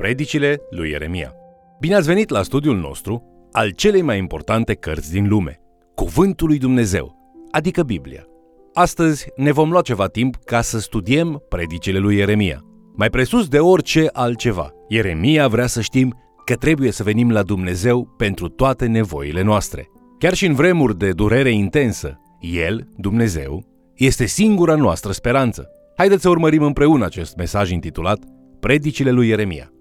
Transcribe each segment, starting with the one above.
Predicile lui Ieremia. Bine ați venit la studiul nostru al celei mai importante cărți din lume, Cuvântul lui Dumnezeu, adică Biblia. Astăzi ne vom lua ceva timp ca să studiem predicile lui Ieremia. Mai presus de orice altceva, Ieremia vrea să știm că trebuie să venim la Dumnezeu pentru toate nevoile noastre. Chiar și în vremuri de durere intensă, El, Dumnezeu, este singura noastră speranță. Haideți să urmărim împreună acest mesaj intitulat Predicile lui Ieremia.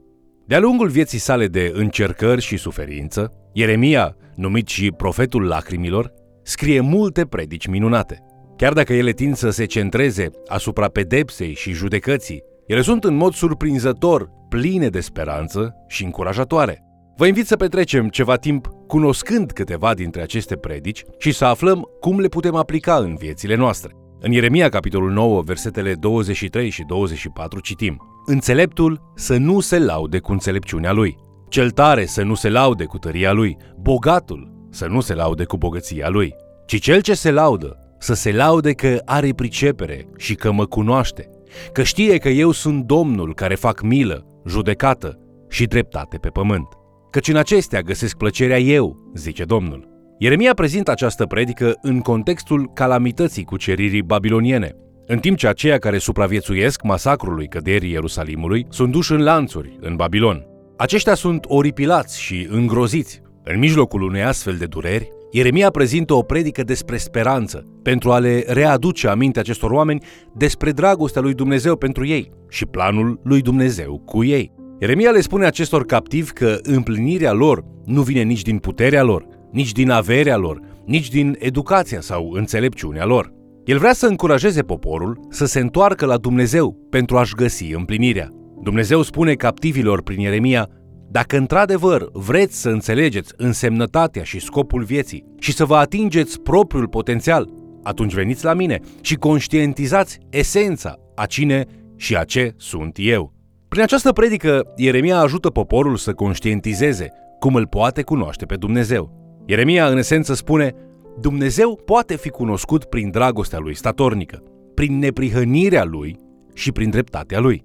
De-a lungul vieții sale de încercări și suferință, Ieremia, numit și profetul lacrimilor, scrie multe predici minunate. Chiar dacă ele tind să se centreze asupra pedepsei și judecății, ele sunt în mod surprinzător pline de speranță și încurajatoare. Vă invit să petrecem ceva timp cunoscând câteva dintre aceste predici și să aflăm cum le putem aplica în viețile noastre. În Ieremia, capitolul 9, versetele 23 și 24, citim Înțeleptul să nu se laude cu înțelepciunea lui, cel tare să nu se laude cu tăria lui, bogatul să nu se laude cu bogăția lui, ci cel ce se laudă să se laude că are pricepere și că mă cunoaște, că știe că eu sunt Domnul care fac milă, judecată și dreptate pe pământ. Căci în acestea găsesc plăcerea eu, zice Domnul. Ieremia prezintă această predică în contextul calamității cuceririi babiloniene, în timp ce aceia care supraviețuiesc masacrului căderii Ierusalimului sunt duși în lanțuri în Babilon. Aceștia sunt oripilați și îngroziți. În mijlocul unei astfel de dureri, Ieremia prezintă o predică despre speranță, pentru a le readuce aminte acestor oameni despre dragostea lui Dumnezeu pentru ei și planul lui Dumnezeu cu ei. Ieremia le spune acestor captivi că împlinirea lor nu vine nici din puterea lor, nici din averea lor, nici din educația sau înțelepciunea lor. El vrea să încurajeze poporul să se întoarcă la Dumnezeu pentru a-și găsi împlinirea. Dumnezeu spune captivilor prin Ieremia, dacă într-adevăr vreți să înțelegeți însemnătatea și scopul vieții și să vă atingeți propriul potențial, atunci veniți la mine și conștientizați esența a cine și a ce sunt eu. Prin această predică, Ieremia ajută poporul să conștientizeze cum îl poate cunoaște pe Dumnezeu. Ieremia, în esență, spune Dumnezeu poate fi cunoscut prin dragostea lui statornică, prin neprihănirea lui și prin dreptatea lui.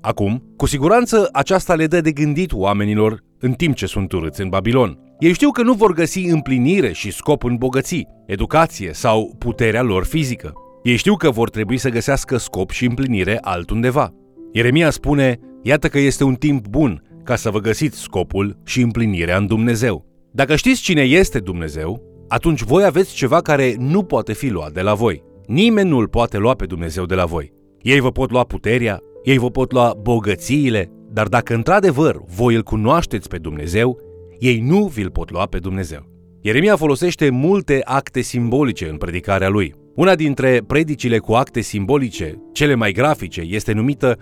Acum, cu siguranță aceasta le dă de gândit oamenilor în timp ce sunt urâți în Babilon. Ei știu că nu vor găsi împlinire și scop în bogății, educație sau puterea lor fizică. Ei știu că vor trebui să găsească scop și împlinire altundeva. Ieremia spune, iată că este un timp bun ca să vă găsiți scopul și împlinirea în Dumnezeu. Dacă știți cine este Dumnezeu, atunci voi aveți ceva care nu poate fi luat de la voi. Nimeni nu îl poate lua pe Dumnezeu de la voi. Ei vă pot lua puterea, ei vă pot lua bogățiile, dar dacă într-adevăr voi îl cunoașteți pe Dumnezeu, ei nu vi-l pot lua pe Dumnezeu. Ieremia folosește multe acte simbolice în predicarea lui. Una dintre predicile cu acte simbolice, cele mai grafice, este numită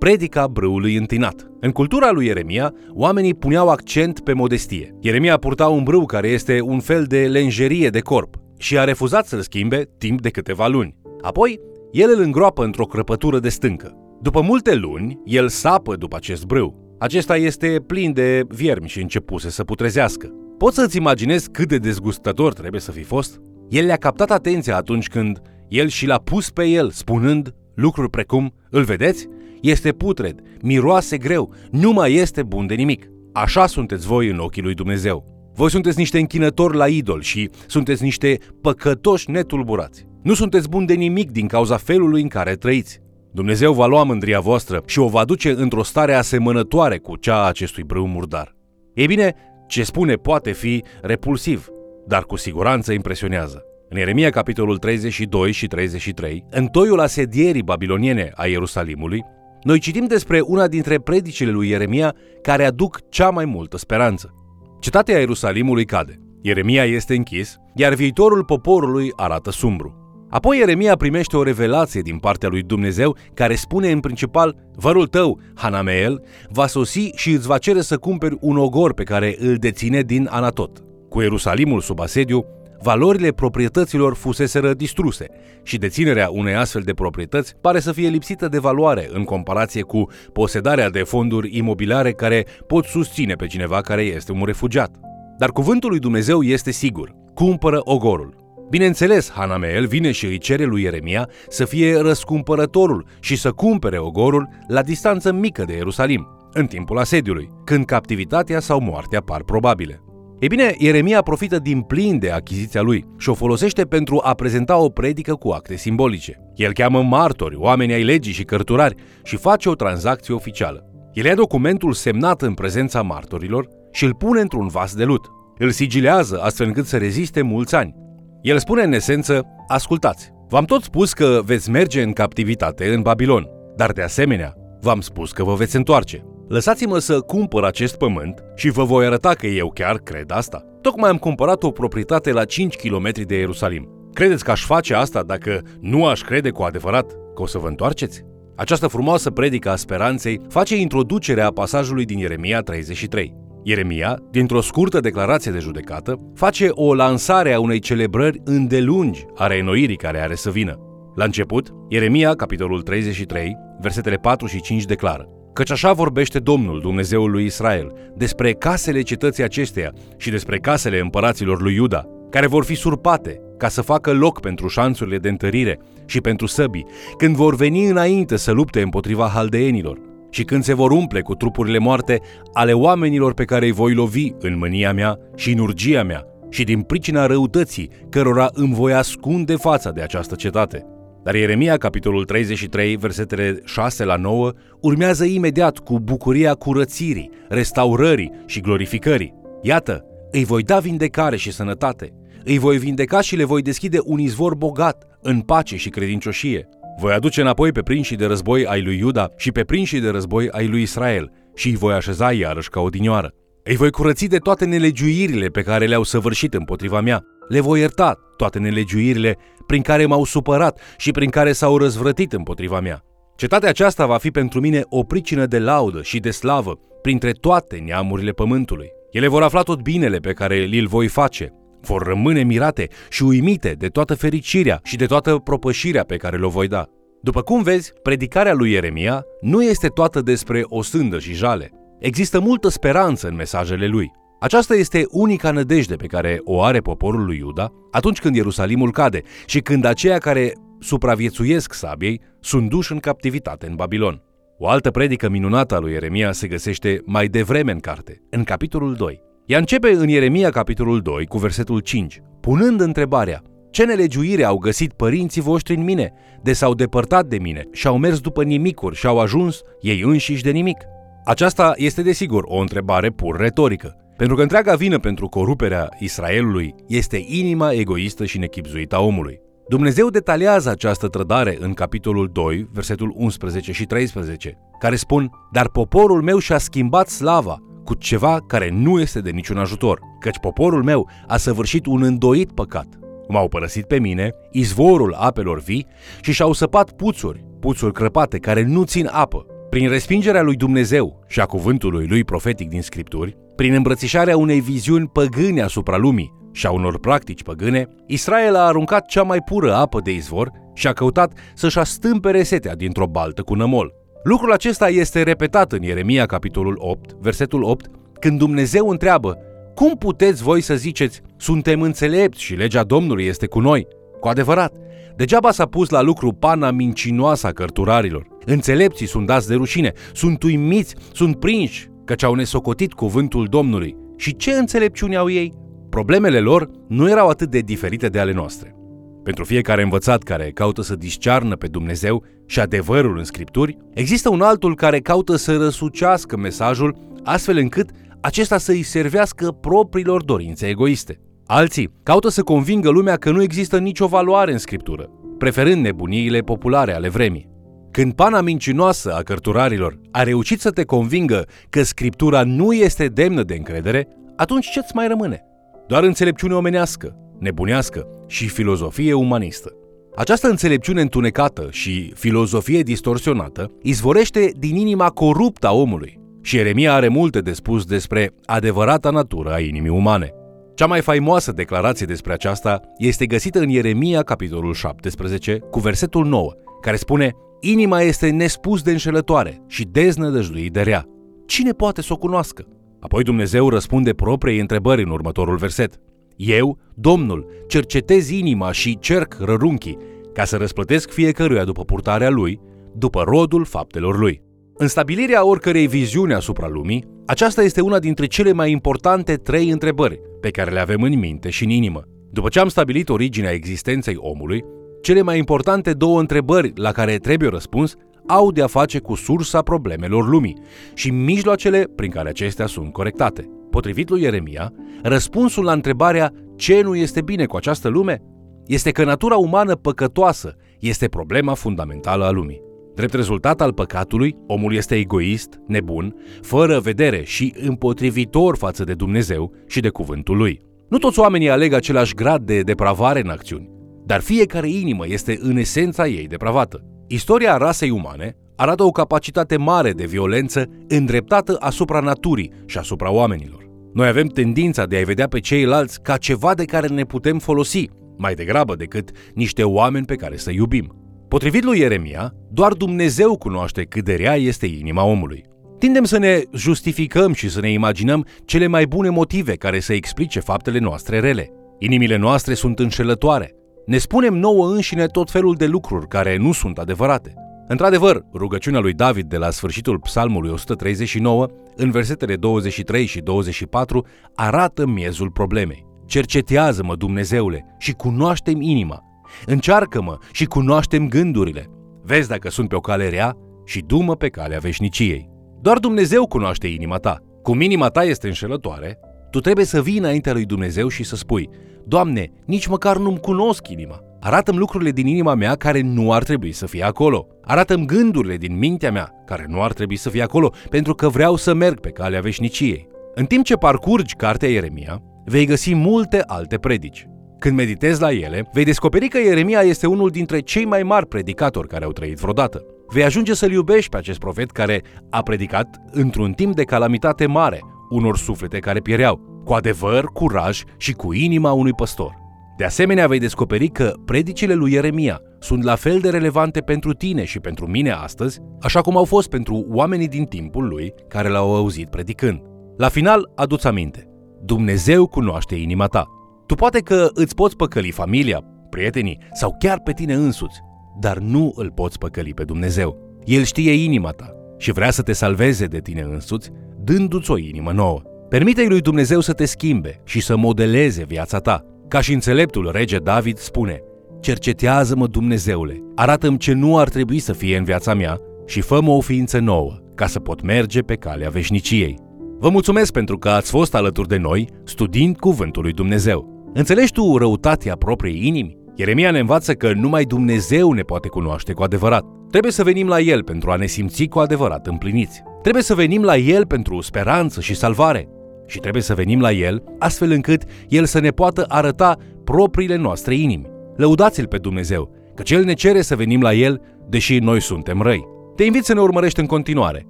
predica brâului întinat. În cultura lui Ieremia, oamenii puneau accent pe modestie. Ieremia purta un brâu care este un fel de lenjerie de corp și a refuzat să-l schimbe timp de câteva luni. Apoi, el îl îngroapă într-o crăpătură de stâncă. După multe luni, el sapă după acest brâu. Acesta este plin de viermi și începuse să putrezească. Poți să-ți imaginezi cât de dezgustător trebuie să fi fost? El le-a captat atenția atunci când el și l-a pus pe el, spunând lucruri precum, îl vedeți? Este putred, miroase greu, nu mai este bun de nimic. Așa sunteți voi în ochii lui Dumnezeu. Voi sunteți niște închinători la idol și sunteți niște păcătoși netulburați. Nu sunteți buni de nimic din cauza felului în care trăiți. Dumnezeu va lua mândria voastră și o va duce într-o stare asemănătoare cu cea a acestui brâu murdar. Ei bine, ce spune poate fi repulsiv, dar cu siguranță impresionează. În Ieremia, capitolul 32 și 33, în toiul asedierii babiloniene a Ierusalimului, noi citim despre una dintre predicile lui Ieremia care aduc cea mai multă speranță. Cetatea Ierusalimului cade. Ieremia este închis, iar viitorul poporului arată sumbru. Apoi Ieremia primește o revelație din partea lui Dumnezeu care spune în principal Vărul tău, Hanameel, va sosi și îți va cere să cumperi un ogor pe care îl deține din Anatot. Cu Ierusalimul sub asediu, valorile proprietăților fuseseră distruse și deținerea unei astfel de proprietăți pare să fie lipsită de valoare în comparație cu posedarea de fonduri imobiliare care pot susține pe cineva care este un refugiat. Dar cuvântul lui Dumnezeu este sigur. Cumpără ogorul. Bineînțeles, Hanameel vine și îi cere lui Ieremia să fie răscumpărătorul și să cumpere ogorul la distanță mică de Ierusalim. în timpul asediului, când captivitatea sau moartea par probabile. Ei bine, Ieremia profită din plin de achiziția lui și o folosește pentru a prezenta o predică cu acte simbolice. El cheamă martori, oameni ai legii și cărturari și face o tranzacție oficială. El ia documentul semnat în prezența martorilor și îl pune într-un vas de lut. Îl sigilează astfel încât să reziste mulți ani. El spune în esență, ascultați, v-am tot spus că veți merge în captivitate în Babilon, dar de asemenea, v-am spus că vă veți întoarce. Lăsați-mă să cumpăr acest pământ și vă voi arăta că eu chiar cred asta. Tocmai am cumpărat o proprietate la 5 km de Ierusalim. Credeți că aș face asta dacă nu aș crede cu adevărat că o să vă întoarceți? Această frumoasă predică a speranței face introducerea pasajului din Ieremia 33. Ieremia, dintr-o scurtă declarație de judecată, face o lansare a unei celebrări îndelungi a reînnoirii care are să vină. La început, Ieremia, capitolul 33, versetele 4 și 5 declară Căci așa vorbește Domnul, Dumnezeul lui Israel, despre casele cetății acesteia și despre casele împăraților lui Iuda, care vor fi surpate ca să facă loc pentru șanțurile de întărire și pentru săbii, când vor veni înainte să lupte împotriva haldeenilor și când se vor umple cu trupurile moarte ale oamenilor pe care îi voi lovi în mânia mea și în urgia mea și din pricina răutății cărora îmi voi ascunde fața de această cetate. Dar Ieremia, capitolul 33, versetele 6 la 9, urmează imediat cu bucuria curățirii, restaurării și glorificării. Iată, îi voi da vindecare și sănătate, îi voi vindeca și le voi deschide un izvor bogat, în pace și credincioșie. Voi aduce înapoi pe prinșii de război ai lui Iuda și pe prinșii de război ai lui Israel și îi voi așeza iarăși ca odinioară. Îi voi curăți de toate nelegiuirile pe care le-au săvârșit împotriva mea. Le voi ierta toate nelegiuirile prin care m-au supărat și prin care s-au răzvrătit împotriva mea. Cetatea aceasta va fi pentru mine o pricină de laudă și de slavă printre toate neamurile pământului. Ele vor afla tot binele pe care li-l voi face, vor rămâne mirate și uimite de toată fericirea și de toată propășirea pe care le voi da. După cum vezi, predicarea lui Ieremia nu este toată despre o sândă și jale. Există multă speranță în mesajele lui. Aceasta este unica nădejde pe care o are poporul lui Iuda atunci când Ierusalimul cade și când aceia care supraviețuiesc sabiei sunt duși în captivitate în Babilon. O altă predică minunată a lui Ieremia se găsește mai devreme în carte, în capitolul 2. Ea începe în Ieremia capitolul 2 cu versetul 5, punând întrebarea ce nelegiuire au găsit părinții voștri în mine, de s-au depărtat de mine și au mers după nimicuri și au ajuns ei înșiși de nimic? Aceasta este desigur o întrebare pur retorică, pentru că întreaga vină pentru coruperea Israelului este inima egoistă și nechipzuită a omului. Dumnezeu detaliază această trădare în capitolul 2, versetul 11 și 13, care spun, Dar poporul meu și-a schimbat slava cu ceva care nu este de niciun ajutor, căci poporul meu a săvârșit un îndoit păcat. M-au părăsit pe mine, izvorul apelor vii, și și-au săpat puțuri, puțuri crăpate care nu țin apă. Prin respingerea lui Dumnezeu și a cuvântului lui profetic din Scripturi, prin îmbrățișarea unei viziuni păgâne asupra lumii și a unor practici păgâne, Israel a aruncat cea mai pură apă de izvor și a căutat să-și astâmpere setea dintr-o baltă cu nămol. Lucrul acesta este repetat în Ieremia capitolul 8, versetul 8, când Dumnezeu întreabă Cum puteți voi să ziceți, suntem înțelepți și legea Domnului este cu noi? Cu adevărat, degeaba s-a pus la lucru pana mincinoasă a cărturarilor. Înțelepții sunt dați de rușine, sunt uimiți, sunt prinși, căci au nesocotit cuvântul Domnului. Și ce înțelepciune au ei? Problemele lor nu erau atât de diferite de ale noastre. Pentru fiecare învățat care caută să discearnă pe Dumnezeu și adevărul în Scripturi, există un altul care caută să răsucească mesajul astfel încât acesta să îi servească propriilor dorințe egoiste. Alții caută să convingă lumea că nu există nicio valoare în Scriptură, preferând nebuniile populare ale vremii. Când pana mincinoasă a cărturarilor a reușit să te convingă că Scriptura nu este demnă de încredere, atunci ce-ți mai rămâne? Doar înțelepciune omenească, nebunească și filozofie umanistă. Această înțelepciune întunecată și filozofie distorsionată izvorește din inima coruptă a omului și Eremia are multe de spus despre adevărata natură a inimii umane. Cea mai faimoasă declarație despre aceasta este găsită în Ieremia, capitolul 17, cu versetul 9, care spune Inima este nespus de înșelătoare și deznădăjduit de rea. Cine poate să o cunoască? Apoi Dumnezeu răspunde propriei întrebări în următorul verset. Eu, Domnul, cercetez inima și cerc rărunchii, ca să răsplătesc fiecăruia după purtarea lui, după rodul faptelor lui. În stabilirea oricărei viziuni asupra lumii, aceasta este una dintre cele mai importante trei întrebări pe care le avem în minte și în inimă. După ce am stabilit originea existenței omului, cele mai importante două întrebări la care trebuie răspuns au de a face cu sursa problemelor lumii și mijloacele prin care acestea sunt corectate. Potrivit lui Ieremia, răspunsul la întrebarea ce nu este bine cu această lume este că natura umană păcătoasă este problema fundamentală a lumii. Drept rezultat al păcatului, omul este egoist, nebun, fără vedere și împotrivitor față de Dumnezeu și de cuvântul lui. Nu toți oamenii aleg același grad de depravare în acțiuni, dar fiecare inimă este în esența ei depravată. Istoria rasei umane arată o capacitate mare de violență îndreptată asupra naturii și asupra oamenilor. Noi avem tendința de a-i vedea pe ceilalți ca ceva de care ne putem folosi, mai degrabă decât niște oameni pe care să iubim. Potrivit lui Ieremia, doar Dumnezeu cunoaște cât de rea este inima omului. Tindem să ne justificăm și să ne imaginăm cele mai bune motive care să explice faptele noastre rele. Inimile noastre sunt înșelătoare. Ne spunem nouă înșine tot felul de lucruri care nu sunt adevărate. Într-adevăr, rugăciunea lui David de la sfârșitul psalmului 139, în versetele 23 și 24, arată miezul problemei. Cercetează-mă, Dumnezeule, și cunoaștem inima. Încearcă-mă și cunoaștem gândurile. Vezi dacă sunt pe o cale rea și dumă pe calea veșniciei. Doar Dumnezeu cunoaște inima ta. Cum inima ta este înșelătoare, tu trebuie să vii înaintea lui Dumnezeu și să spui Doamne, nici măcar nu-mi cunosc inima. Arată-mi lucrurile din inima mea care nu ar trebui să fie acolo. Arată-mi gândurile din mintea mea care nu ar trebui să fie acolo, pentru că vreau să merg pe calea veșniciei. În timp ce parcurgi cartea Ieremia, vei găsi multe alte predici. Când meditezi la ele, vei descoperi că Ieremia este unul dintre cei mai mari predicatori care au trăit vreodată. Vei ajunge să-l iubești pe acest profet care a predicat într-un timp de calamitate mare, unor suflete care piereau, cu adevăr, curaj și cu inima unui păstor. De asemenea, vei descoperi că predicile lui Ieremia sunt la fel de relevante pentru tine și pentru mine astăzi, așa cum au fost pentru oamenii din timpul lui care l-au auzit predicând. La final, adu-ți aminte, Dumnezeu cunoaște inima ta. Tu poate că îți poți păcăli familia, prietenii sau chiar pe tine însuți, dar nu îl poți păcăli pe Dumnezeu. El știe inima ta și vrea să te salveze de tine însuți, dându-ți o inimă nouă. Permite-i lui Dumnezeu să te schimbe și să modeleze viața ta. Ca și înțeleptul rege David spune, Cercetează-mă, Dumnezeule, arată-mi ce nu ar trebui să fie în viața mea și fă o ființă nouă, ca să pot merge pe calea veșniciei. Vă mulțumesc pentru că ați fost alături de noi, studiind Cuvântul lui Dumnezeu. Înțelegi tu răutatea propriei inimi? Ieremia ne învață că numai Dumnezeu ne poate cunoaște cu adevărat. Trebuie să venim la El pentru a ne simți cu adevărat împliniți. Trebuie să venim la El pentru speranță și salvare. Și trebuie să venim la El astfel încât El să ne poată arăta propriile noastre inimi. Lăudați-L pe Dumnezeu, că El ne cere să venim la El, deși noi suntem răi. Te invit să ne urmărești în continuare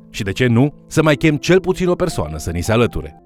și, de ce nu, să mai chem cel puțin o persoană să ni se alăture.